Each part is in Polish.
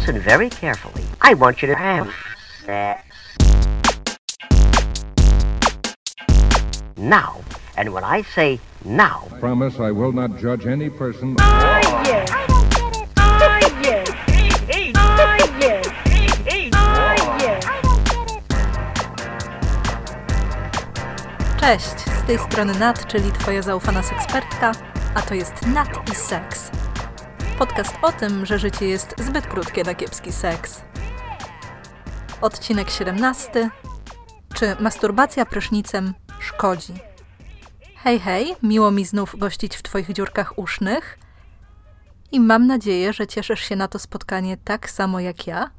listen very carefully. I want you to have sex. Now. And when I say now, Promise I will not judge any person. Cześć, z tej strony Nat, czyli Twoja zaufana sekspertka, a to jest Nat i Seks. Podcast o tym, że życie jest zbyt krótkie na kiepski seks. Odcinek 17. Czy masturbacja prysznicem szkodzi? Hej, hej, miło mi znów gościć w Twoich dziurkach usznych i mam nadzieję, że cieszysz się na to spotkanie tak samo jak ja.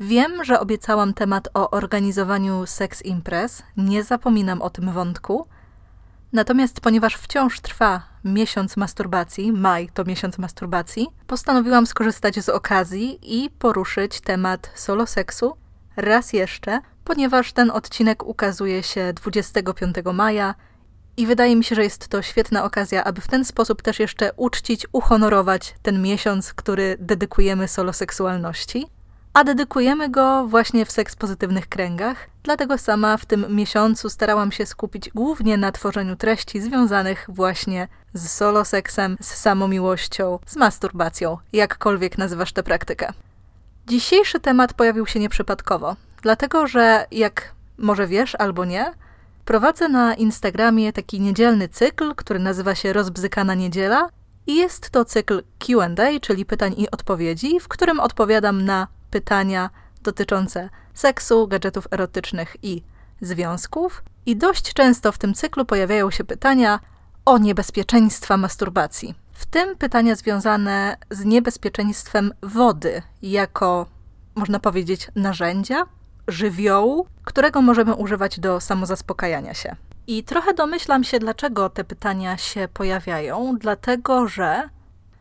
Wiem, że obiecałam temat o organizowaniu seks imprez, nie zapominam o tym wątku. Natomiast ponieważ wciąż trwa miesiąc masturbacji, maj to miesiąc masturbacji, postanowiłam skorzystać z okazji i poruszyć temat solo seksu raz jeszcze, ponieważ ten odcinek ukazuje się 25 maja i wydaje mi się, że jest to świetna okazja, aby w ten sposób też jeszcze uczcić, uhonorować ten miesiąc, który dedykujemy soloseksualności. A dedykujemy go właśnie w seks pozytywnych kręgach, dlatego sama w tym miesiącu starałam się skupić głównie na tworzeniu treści związanych właśnie z soloseksem, z samomiłością, z masturbacją, jakkolwiek nazywasz tę praktykę. Dzisiejszy temat pojawił się nieprzypadkowo, dlatego że jak może wiesz albo nie, prowadzę na Instagramie taki niedzielny cykl, który nazywa się Rozbzykana Niedziela i jest to cykl Q&A, czyli pytań i odpowiedzi, w którym odpowiadam na pytania dotyczące seksu, gadżetów erotycznych i związków. I dość często w tym cyklu pojawiają się pytania o niebezpieczeństwa masturbacji. W tym pytania związane z niebezpieczeństwem wody jako, można powiedzieć, narzędzia, żywiołu, którego możemy używać do samozaspokajania się. I trochę domyślam się, dlaczego te pytania się pojawiają, dlatego że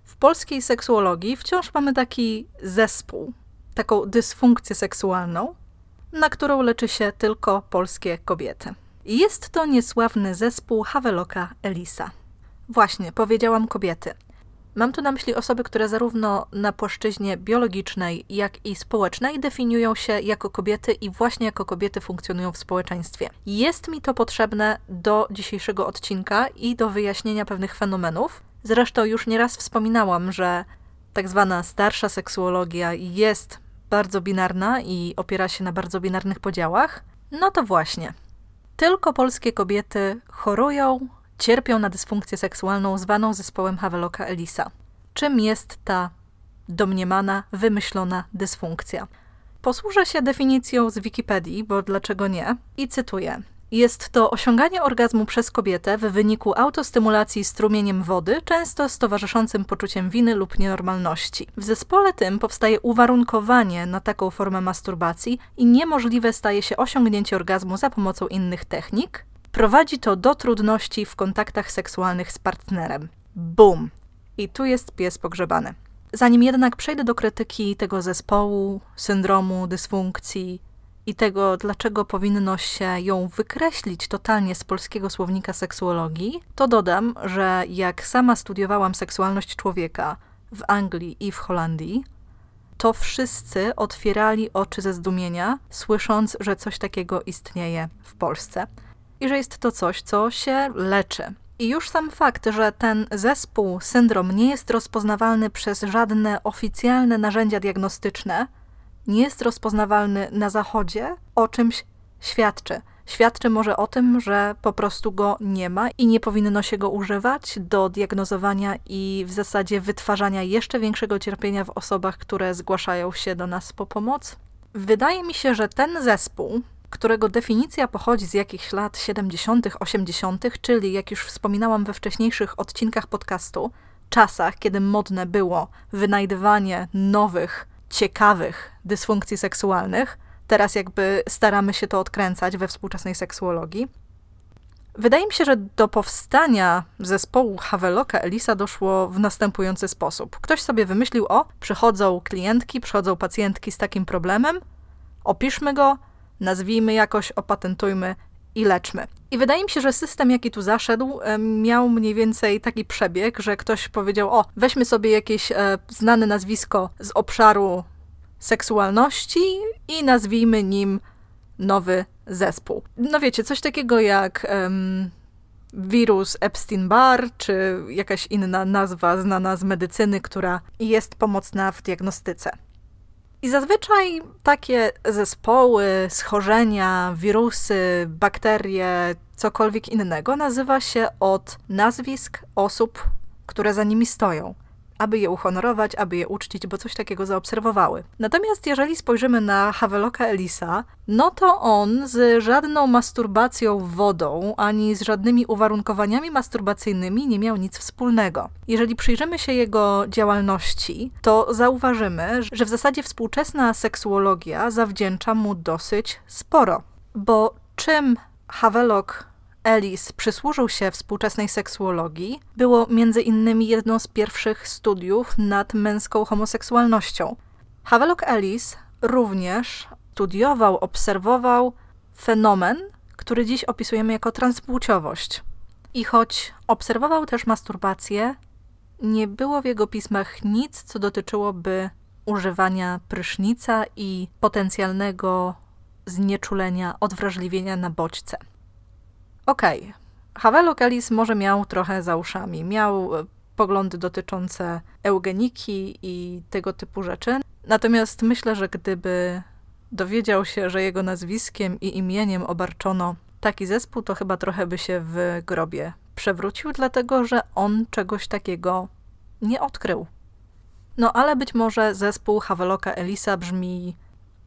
w polskiej seksuologii wciąż mamy taki zespół, taką dysfunkcję seksualną, na którą leczy się tylko polskie kobiety. Jest to niesławny zespół Haveloka Elisa. Właśnie, powiedziałam kobiety. Mam tu na myśli osoby, które zarówno na płaszczyźnie biologicznej, jak i społecznej definiują się jako kobiety i właśnie jako kobiety funkcjonują w społeczeństwie. Jest mi to potrzebne do dzisiejszego odcinka i do wyjaśnienia pewnych fenomenów. Zresztą już nieraz wspominałam, że tak zwana starsza seksuologia jest bardzo binarna i opiera się na bardzo binarnych podziałach. No to właśnie. Tylko polskie kobiety chorują cierpią na dysfunkcję seksualną zwaną zespołem Haveloka Elisa. Czym jest ta domniemana, wymyślona dysfunkcja? Posłużę się definicją z Wikipedii, bo dlaczego nie? I cytuję. Jest to osiąganie orgazmu przez kobietę w wyniku autostymulacji strumieniem wody, często z towarzyszącym poczuciem winy lub nienormalności. W zespole tym powstaje uwarunkowanie na taką formę masturbacji i niemożliwe staje się osiągnięcie orgazmu za pomocą innych technik, Prowadzi to do trudności w kontaktach seksualnych z partnerem. Bum! I tu jest pies pogrzebany. Zanim jednak przejdę do krytyki tego zespołu, syndromu, dysfunkcji i tego, dlaczego powinno się ją wykreślić totalnie z polskiego słownika seksuologii, to dodam, że jak sama studiowałam seksualność człowieka w Anglii i w Holandii, to wszyscy otwierali oczy ze zdumienia, słysząc, że coś takiego istnieje w Polsce i że jest to coś, co się leczy. I już sam fakt, że ten zespół, syndrom nie jest rozpoznawalny przez żadne oficjalne narzędzia diagnostyczne, nie jest rozpoznawalny na Zachodzie, o czymś świadczy. Świadczy może o tym, że po prostu go nie ma i nie powinno się go używać do diagnozowania i w zasadzie wytwarzania jeszcze większego cierpienia w osobach, które zgłaszają się do nas po pomoc. Wydaje mi się, że ten zespół, którego definicja pochodzi z jakichś lat 70., 80., czyli jak już wspominałam we wcześniejszych odcinkach podcastu, czasach, kiedy modne było wynajdywanie nowych, ciekawych dysfunkcji seksualnych. Teraz jakby staramy się to odkręcać we współczesnej seksuologii. Wydaje mi się, że do powstania zespołu Haveloka Elisa doszło w następujący sposób. Ktoś sobie wymyślił, o, przychodzą klientki, przychodzą pacjentki z takim problemem, opiszmy go, nazwijmy jakoś, opatentujmy i leczmy. I wydaje mi się, że system, jaki tu zaszedł, miał mniej więcej taki przebieg, że ktoś powiedział: O, weźmy sobie jakieś e, znane nazwisko z obszaru seksualności i nazwijmy nim nowy zespół. No wiecie, coś takiego jak wirus Epstein-Barr, czy jakaś inna nazwa znana z medycyny, która jest pomocna w diagnostyce. I zazwyczaj takie zespoły, schorzenia, wirusy, bakterie, cokolwiek innego nazywa się od nazwisk osób, które za nimi stoją aby je uhonorować, aby je uczcić, bo coś takiego zaobserwowały. Natomiast jeżeli spojrzymy na Haveloka Elisa, no to on z żadną masturbacją wodą, ani z żadnymi uwarunkowaniami masturbacyjnymi nie miał nic wspólnego. Jeżeli przyjrzymy się jego działalności, to zauważymy, że w zasadzie współczesna seksuologia zawdzięcza mu dosyć sporo. Bo czym Havelock Ellis przysłużył się współczesnej seksuologii, było między innymi jedną z pierwszych studiów nad męską homoseksualnością. Havelock Ellis również studiował, obserwował fenomen, który dziś opisujemy jako transpłciowość. I choć obserwował też masturbację, nie było w jego pismach nic, co dotyczyłoby używania prysznica i potencjalnego znieczulenia, odwrażliwienia na bodźce. Okej, okay. Ellis może miał trochę za uszami. Miał e, poglądy dotyczące eugeniki i tego typu rzeczy. Natomiast myślę, że gdyby dowiedział się, że jego nazwiskiem i imieniem obarczono taki zespół, to chyba trochę by się w grobie przewrócił, dlatego że on czegoś takiego nie odkrył. No ale być może zespół Havelocka Elisa brzmi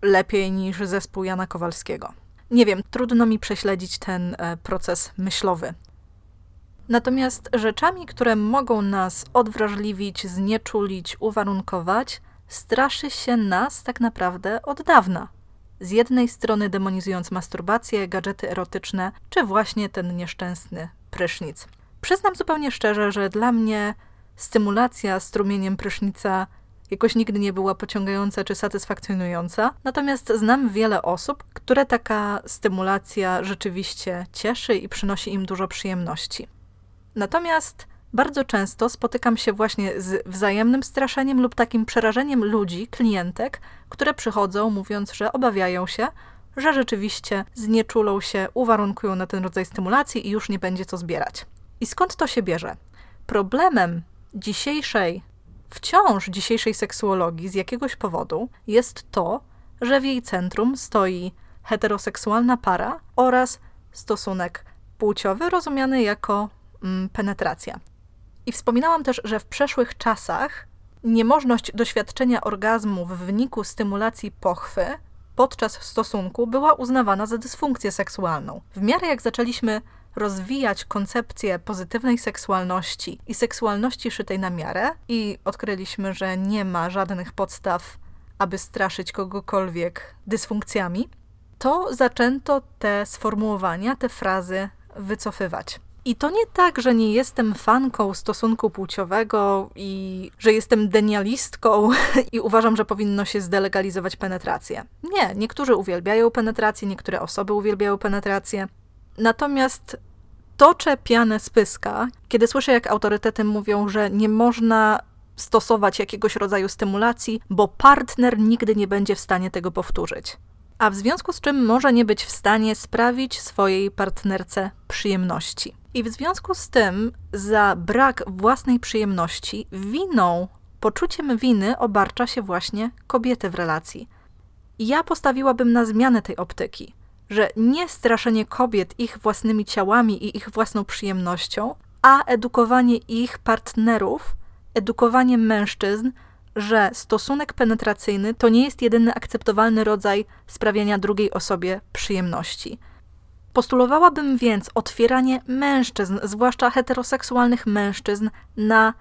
lepiej niż zespół Jana Kowalskiego. Nie wiem, trudno mi prześledzić ten e, proces myślowy. Natomiast rzeczami, które mogą nas odwrażliwić, znieczulić, uwarunkować, straszy się nas tak naprawdę od dawna. Z jednej strony demonizując masturbację, gadżety erotyczne, czy właśnie ten nieszczęsny prysznic. Przyznam zupełnie szczerze, że dla mnie stymulacja strumieniem prysznica jakoś nigdy nie była pociągająca czy satysfakcjonująca. Natomiast znam wiele osób, które taka stymulacja rzeczywiście cieszy i przynosi im dużo przyjemności. Natomiast bardzo często spotykam się właśnie z wzajemnym straszeniem lub takim przerażeniem ludzi, klientek, które przychodzą mówiąc, że obawiają się, że rzeczywiście znieczulą się, uwarunkują na ten rodzaj stymulacji i już nie będzie co zbierać. I skąd to się bierze? Problemem dzisiejszej wciąż dzisiejszej seksuologii z jakiegoś powodu jest to, że w jej centrum stoi heteroseksualna para oraz stosunek płciowy rozumiany jako mm, penetracja. I wspominałam też, że w przeszłych czasach niemożność doświadczenia orgazmu w wyniku stymulacji pochwy podczas stosunku była uznawana za dysfunkcję seksualną. W miarę jak zaczęliśmy rozwijać koncepcję pozytywnej seksualności i seksualności szytej na miarę i odkryliśmy, że nie ma żadnych podstaw, aby straszyć kogokolwiek dysfunkcjami, to zaczęto te sformułowania, te frazy wycofywać. I to nie tak, że nie jestem fanką stosunku płciowego i że jestem denialistką i uważam, że powinno się zdelegalizować penetrację. Nie, niektórzy uwielbiają penetrację, niektóre osoby uwielbiają penetrację. Natomiast toczę pianę z pyska, kiedy słyszę, jak autorytety mówią, że nie można stosować jakiegoś rodzaju stymulacji, bo partner nigdy nie będzie w stanie tego powtórzyć. A w związku z czym może nie być w stanie sprawić swojej partnerce przyjemności. I w związku z tym, za brak własnej przyjemności, winą, poczuciem winy obarcza się właśnie kobiety w relacji. ja postawiłabym na zmianę tej optyki że nie straszenie kobiet ich własnymi ciałami i ich własną przyjemnością, a edukowanie ich partnerów, edukowanie mężczyzn, że stosunek penetracyjny to nie jest jedyny akceptowalny rodzaj sprawiania drugiej osobie przyjemności. Postulowałabym więc otwieranie mężczyzn, zwłaszcza heteroseksualnych mężczyzn, na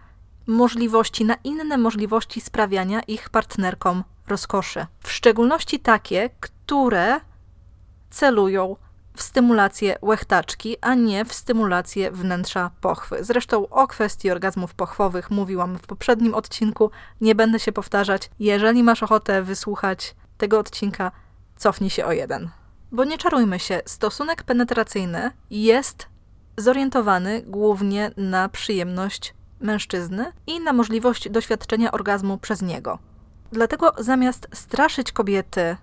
możliwości, na inne możliwości sprawiania ich partnerkom rozkoszy. W szczególności takie, które celują w stymulację łechtaczki, a nie w stymulację wnętrza pochwy. Zresztą o kwestii orgazmów pochwowych mówiłam w poprzednim odcinku, nie będę się powtarzać. Jeżeli masz ochotę wysłuchać tego odcinka, cofnij się o jeden. Bo nie czarujmy się, stosunek penetracyjny jest zorientowany głównie na przyjemność mężczyzny i na możliwość doświadczenia orgazmu przez niego. Dlatego zamiast straszyć kobiety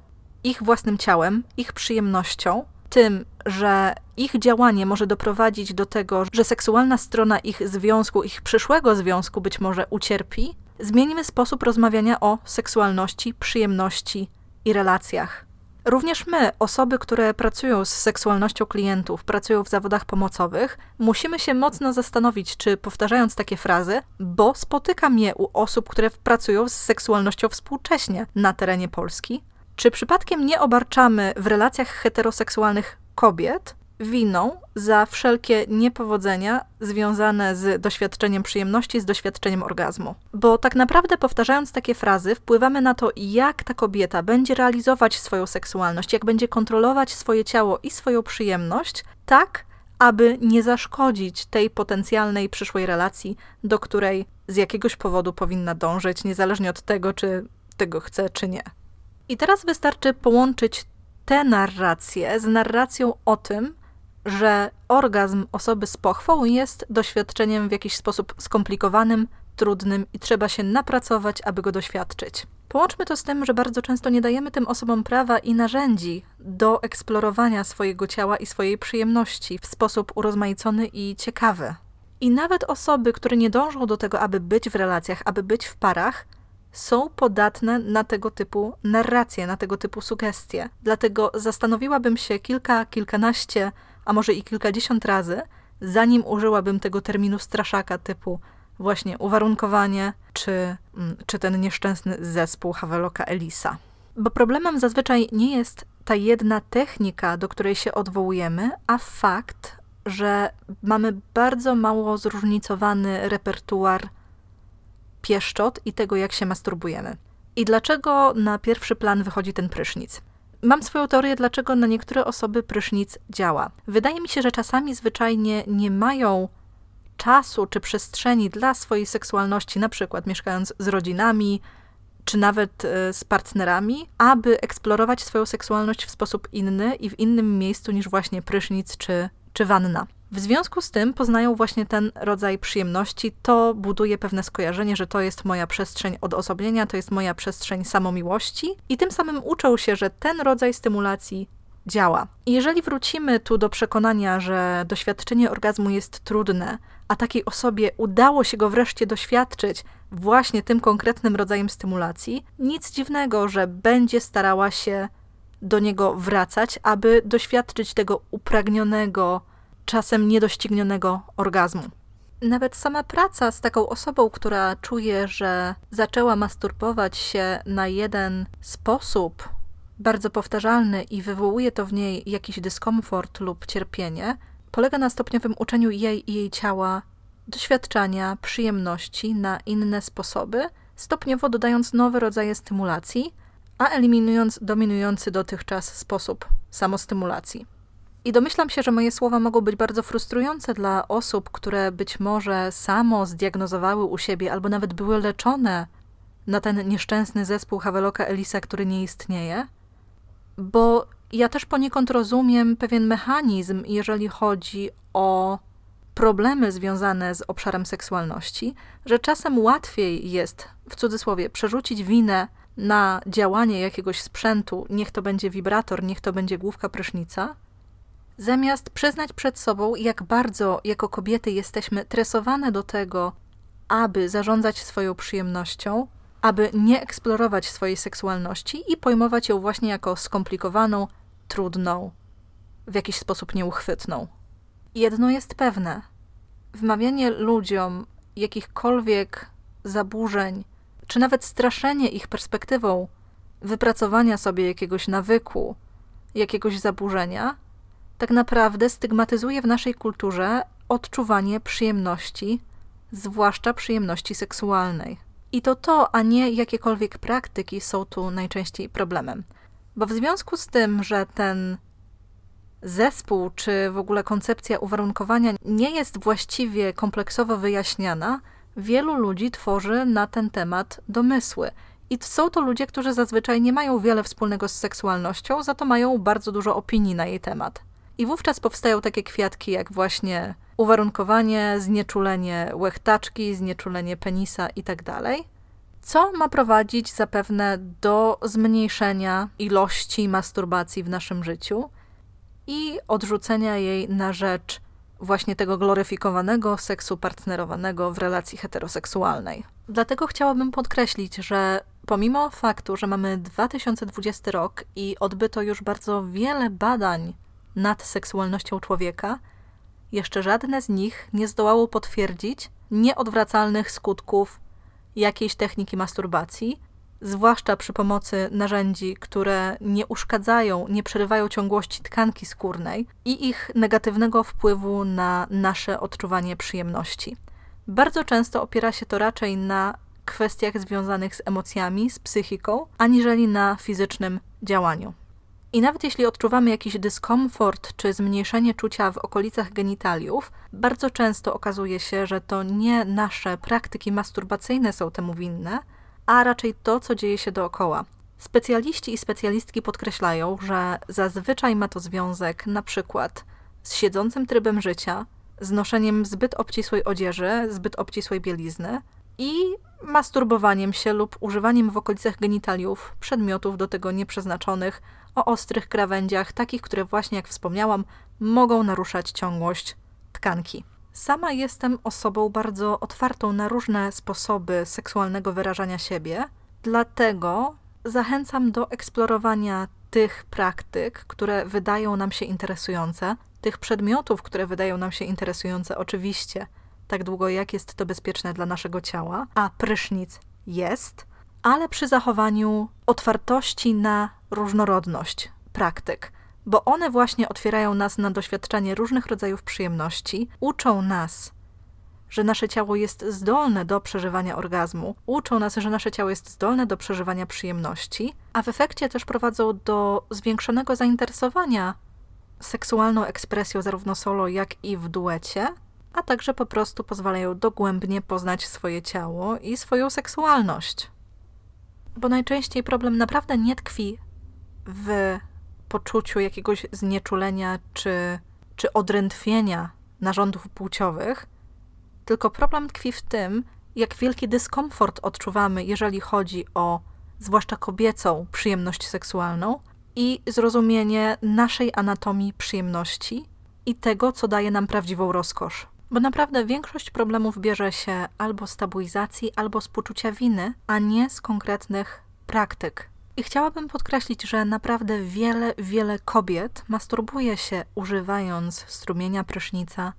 ich własnym ciałem, ich przyjemnością, tym, że ich działanie może doprowadzić do tego, że seksualna strona ich związku, ich przyszłego związku być może ucierpi, zmienimy sposób rozmawiania o seksualności, przyjemności i relacjach. Również my, osoby, które pracują z seksualnością klientów, pracują w zawodach pomocowych, musimy się mocno zastanowić, czy powtarzając takie frazy, bo spotykam je u osób, które pracują z seksualnością współcześnie na terenie Polski, czy przypadkiem nie obarczamy w relacjach heteroseksualnych kobiet winą za wszelkie niepowodzenia związane z doświadczeniem przyjemności, z doświadczeniem orgazmu. Bo tak naprawdę powtarzając takie frazy, wpływamy na to, jak ta kobieta będzie realizować swoją seksualność, jak będzie kontrolować swoje ciało i swoją przyjemność, tak aby nie zaszkodzić tej potencjalnej przyszłej relacji, do której z jakiegoś powodu powinna dążyć, niezależnie od tego, czy tego chce, czy nie. I teraz wystarczy połączyć tę narrację z narracją o tym, że orgazm osoby z pochwą jest doświadczeniem w jakiś sposób skomplikowanym, trudnym i trzeba się napracować, aby go doświadczyć. Połączmy to z tym, że bardzo często nie dajemy tym osobom prawa i narzędzi do eksplorowania swojego ciała i swojej przyjemności w sposób urozmaicony i ciekawy. I nawet osoby, które nie dążą do tego, aby być w relacjach, aby być w parach, są podatne na tego typu narracje, na tego typu sugestie. Dlatego zastanowiłabym się kilka, kilkanaście, a może i kilkadziesiąt razy, zanim użyłabym tego terminu straszaka typu właśnie uwarunkowanie, czy, mm, czy ten nieszczęsny zespół Haveloka Elisa. Bo problemem zazwyczaj nie jest ta jedna technika, do której się odwołujemy, a fakt, że mamy bardzo mało zróżnicowany repertuar pieszczot i tego, jak się masturbujemy. I dlaczego na pierwszy plan wychodzi ten prysznic? Mam swoją teorię, dlaczego na niektóre osoby prysznic działa. Wydaje mi się, że czasami zwyczajnie nie mają czasu czy przestrzeni dla swojej seksualności, na przykład mieszkając z rodzinami, czy nawet e, z partnerami, aby eksplorować swoją seksualność w sposób inny i w innym miejscu niż właśnie prysznic czy, czy wanna. W związku z tym poznają właśnie ten rodzaj przyjemności. To buduje pewne skojarzenie, że to jest moja przestrzeń odosobnienia, to jest moja przestrzeń samomiłości, i tym samym uczą się, że ten rodzaj stymulacji działa. Jeżeli wrócimy tu do przekonania, że doświadczenie orgazmu jest trudne, a takiej osobie udało się go wreszcie doświadczyć właśnie tym konkretnym rodzajem stymulacji, nic dziwnego, że będzie starała się do niego wracać, aby doświadczyć tego upragnionego, czasem niedoścignionego orgazmu. Nawet sama praca z taką osobą, która czuje, że zaczęła masturbować się na jeden sposób, bardzo powtarzalny i wywołuje to w niej jakiś dyskomfort lub cierpienie, polega na stopniowym uczeniu jej i jej ciała doświadczania, przyjemności na inne sposoby, stopniowo dodając nowe rodzaje stymulacji, a eliminując dominujący dotychczas sposób samostymulacji. I domyślam się, że moje słowa mogą być bardzo frustrujące dla osób, które być może samo zdiagnozowały u siebie albo nawet były leczone na ten nieszczęsny zespół Haveloka Elisa, który nie istnieje, bo ja też poniekąd rozumiem pewien mechanizm, jeżeli chodzi o problemy związane z obszarem seksualności, że czasem łatwiej jest, w cudzysłowie, przerzucić winę na działanie jakiegoś sprzętu, niech to będzie wibrator, niech to będzie główka prysznica, zamiast przyznać przed sobą, jak bardzo jako kobiety jesteśmy tresowane do tego, aby zarządzać swoją przyjemnością, aby nie eksplorować swojej seksualności i pojmować ją właśnie jako skomplikowaną, trudną, w jakiś sposób nieuchwytną. Jedno jest pewne: wmawianie ludziom jakichkolwiek zaburzeń, czy nawet straszenie ich perspektywą wypracowania sobie jakiegoś nawyku, jakiegoś zaburzenia, tak naprawdę stygmatyzuje w naszej kulturze odczuwanie przyjemności, zwłaszcza przyjemności seksualnej. I to to, a nie jakiekolwiek praktyki są tu najczęściej problemem. Bo w związku z tym, że ten zespół, czy w ogóle koncepcja uwarunkowania nie jest właściwie kompleksowo wyjaśniana, wielu ludzi tworzy na ten temat domysły. I są to ludzie, którzy zazwyczaj nie mają wiele wspólnego z seksualnością, za to mają bardzo dużo opinii na jej temat. I wówczas powstają takie kwiatki jak właśnie uwarunkowanie, znieczulenie łechtaczki, znieczulenie penisa itd., tak co ma prowadzić zapewne do zmniejszenia ilości masturbacji w naszym życiu i odrzucenia jej na rzecz właśnie tego gloryfikowanego seksu partnerowanego w relacji heteroseksualnej. Dlatego chciałabym podkreślić, że pomimo faktu, że mamy 2020 rok i odbyto już bardzo wiele badań nad seksualnością człowieka, jeszcze żadne z nich nie zdołało potwierdzić nieodwracalnych skutków jakiejś techniki masturbacji, zwłaszcza przy pomocy narzędzi, które nie uszkadzają, nie przerywają ciągłości tkanki skórnej i ich negatywnego wpływu na nasze odczuwanie przyjemności. Bardzo często opiera się to raczej na kwestiach związanych z emocjami, z psychiką, aniżeli na fizycznym działaniu. I nawet jeśli odczuwamy jakiś dyskomfort czy zmniejszenie czucia w okolicach genitaliów, bardzo często okazuje się, że to nie nasze praktyki masturbacyjne są temu winne, a raczej to, co dzieje się dookoła. Specjaliści i specjalistki podkreślają, że zazwyczaj ma to związek na przykład z siedzącym trybem życia, z noszeniem zbyt obcisłej odzieży, zbyt obcisłej bielizny i masturbowaniem się lub używaniem w okolicach genitaliów przedmiotów do tego nieprzeznaczonych, o ostrych krawędziach, takich, które właśnie jak wspomniałam, mogą naruszać ciągłość tkanki. Sama jestem osobą bardzo otwartą na różne sposoby seksualnego wyrażania siebie, dlatego zachęcam do eksplorowania tych praktyk, które wydają nam się interesujące, tych przedmiotów, które wydają nam się interesujące, oczywiście, tak długo jak jest to bezpieczne dla naszego ciała, a prysznic jest, ale przy zachowaniu otwartości na różnorodność praktyk, bo one właśnie otwierają nas na doświadczanie różnych rodzajów przyjemności, uczą nas, że nasze ciało jest zdolne do przeżywania orgazmu, uczą nas, że nasze ciało jest zdolne do przeżywania przyjemności, a w efekcie też prowadzą do zwiększonego zainteresowania seksualną ekspresją zarówno solo, jak i w duecie, a także po prostu pozwalają dogłębnie poznać swoje ciało i swoją seksualność. Bo najczęściej problem naprawdę nie tkwi w poczuciu jakiegoś znieczulenia czy, czy odrętwienia narządów płciowych, tylko problem tkwi w tym, jak wielki dyskomfort odczuwamy, jeżeli chodzi o zwłaszcza kobiecą przyjemność seksualną i zrozumienie naszej anatomii przyjemności i tego, co daje nam prawdziwą rozkosz. Bo naprawdę większość problemów bierze się albo z tabuizacji, albo z poczucia winy, a nie z konkretnych praktyk. I chciałabym podkreślić, że naprawdę wiele, wiele kobiet masturbuje się używając strumienia prysznica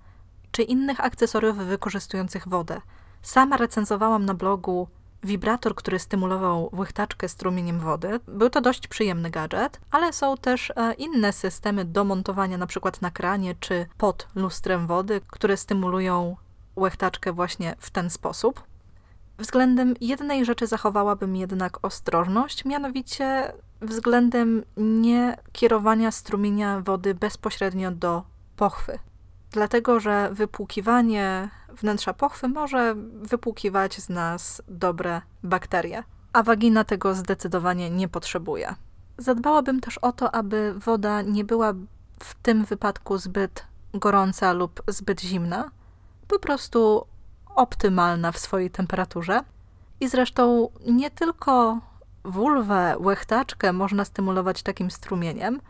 czy innych akcesoriów wykorzystujących wodę. Sama recenzowałam na blogu wibrator, który stymulował łychtaczkę strumieniem wody. Był to dość przyjemny gadżet, ale są też e, inne systemy do montowania na przykład na kranie czy pod lustrem wody, które stymulują łechtaczkę właśnie w ten sposób. Względem jednej rzeczy zachowałabym jednak ostrożność, mianowicie względem nie kierowania strumienia wody bezpośrednio do pochwy. Dlatego, że wypłukiwanie wnętrza pochwy może wypłukiwać z nas dobre bakterie, a wagina tego zdecydowanie nie potrzebuje. Zadbałabym też o to, aby woda nie była w tym wypadku zbyt gorąca lub zbyt zimna, po prostu optymalna w swojej temperaturze. I zresztą nie tylko wulwę, łechtaczkę można stymulować takim strumieniem,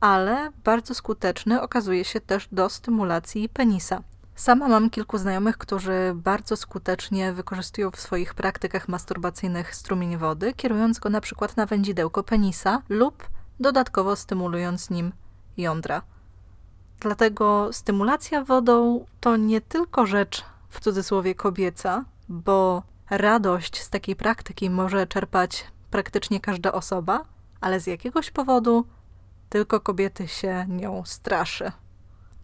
ale bardzo skuteczny okazuje się też do stymulacji penisa. Sama mam kilku znajomych, którzy bardzo skutecznie wykorzystują w swoich praktykach masturbacyjnych strumień wody, kierując go na przykład na wędzidełko penisa lub dodatkowo stymulując nim jądra. Dlatego stymulacja wodą to nie tylko rzecz w cudzysłowie kobieca, bo radość z takiej praktyki może czerpać praktycznie każda osoba, ale z jakiegoś powodu tylko kobiety się nią straszy.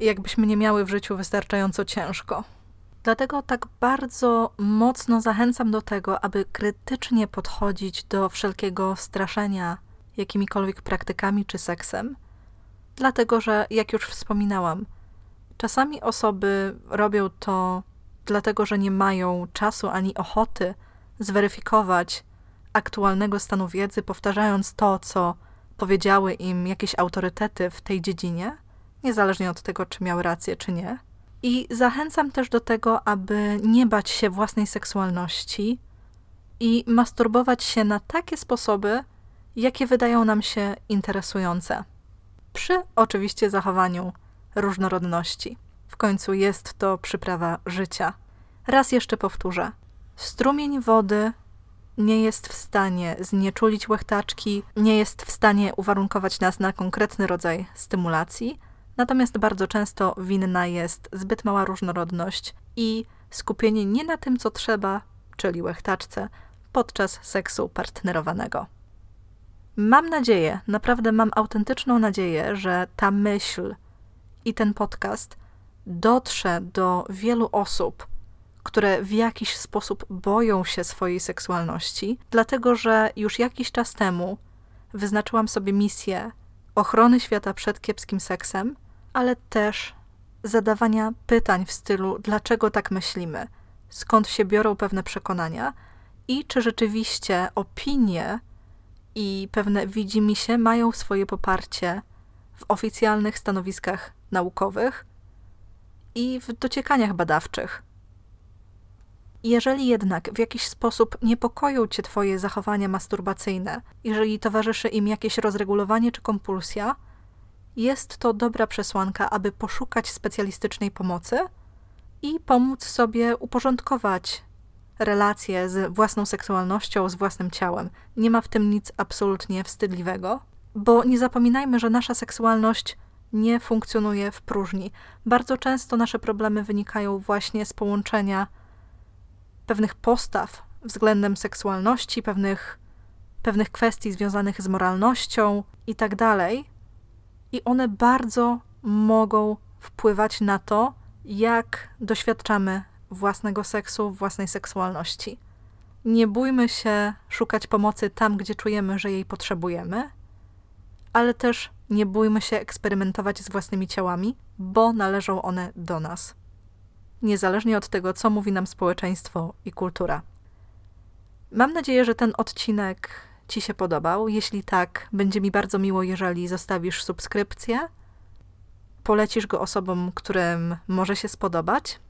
Jakbyśmy nie miały w życiu wystarczająco ciężko. Dlatego tak bardzo mocno zachęcam do tego, aby krytycznie podchodzić do wszelkiego straszenia jakimikolwiek praktykami czy seksem, dlatego że, jak już wspominałam, czasami osoby robią to dlatego że nie mają czasu ani ochoty zweryfikować aktualnego stanu wiedzy, powtarzając to, co powiedziały im jakieś autorytety w tej dziedzinie, niezależnie od tego, czy miały rację, czy nie. I zachęcam też do tego, aby nie bać się własnej seksualności, i masturbować się na takie sposoby, jakie wydają nam się interesujące. Przy oczywiście zachowaniu różnorodności. W końcu jest to przyprawa życia. Raz jeszcze powtórzę. Strumień wody nie jest w stanie znieczulić łechtaczki, nie jest w stanie uwarunkować nas na konkretny rodzaj stymulacji, natomiast bardzo często winna jest zbyt mała różnorodność i skupienie nie na tym, co trzeba, czyli łechtaczce, podczas seksu partnerowanego. Mam nadzieję, naprawdę mam autentyczną nadzieję, że ta myśl i ten podcast dotrze do wielu osób, które w jakiś sposób boją się swojej seksualności, dlatego że już jakiś czas temu wyznaczyłam sobie misję ochrony świata przed kiepskim seksem, ale też zadawania pytań w stylu: dlaczego tak myślimy, skąd się biorą pewne przekonania i czy rzeczywiście opinie i pewne widzimisię mają swoje poparcie w oficjalnych stanowiskach naukowych i w dociekaniach badawczych. Jeżeli jednak w jakiś sposób niepokoją cię twoje zachowania masturbacyjne, jeżeli towarzyszy im jakieś rozregulowanie czy kompulsja, jest to dobra przesłanka, aby poszukać specjalistycznej pomocy i pomóc sobie uporządkować relacje z własną seksualnością, z własnym ciałem. Nie ma w tym nic absolutnie wstydliwego, bo nie zapominajmy, że nasza seksualność nie funkcjonuje w próżni. Bardzo często nasze problemy wynikają właśnie z połączenia pewnych postaw względem seksualności, pewnych, pewnych kwestii związanych z moralnością i tak. I one bardzo mogą wpływać na to, jak doświadczamy własnego seksu, własnej seksualności. Nie bójmy się szukać pomocy tam, gdzie czujemy, że jej potrzebujemy, ale też nie bójmy się eksperymentować z własnymi ciałami, bo należą one do nas. Niezależnie od tego, co mówi nam społeczeństwo i kultura. Mam nadzieję, że ten odcinek Ci się podobał. Jeśli tak, będzie mi bardzo miło, jeżeli zostawisz subskrypcję, polecisz go osobom, którym może się spodobać,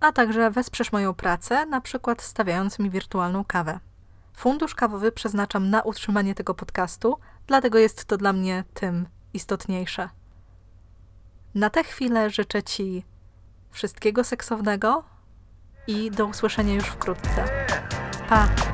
a także wesprzesz moją pracę, na przykład stawiając mi wirtualną kawę. Fundusz kawowy przeznaczam na utrzymanie tego podcastu, dlatego jest to dla mnie tym istotniejsze. Na tę chwilę życzę Ci wszystkiego seksownego i do usłyszenia już wkrótce. Pa!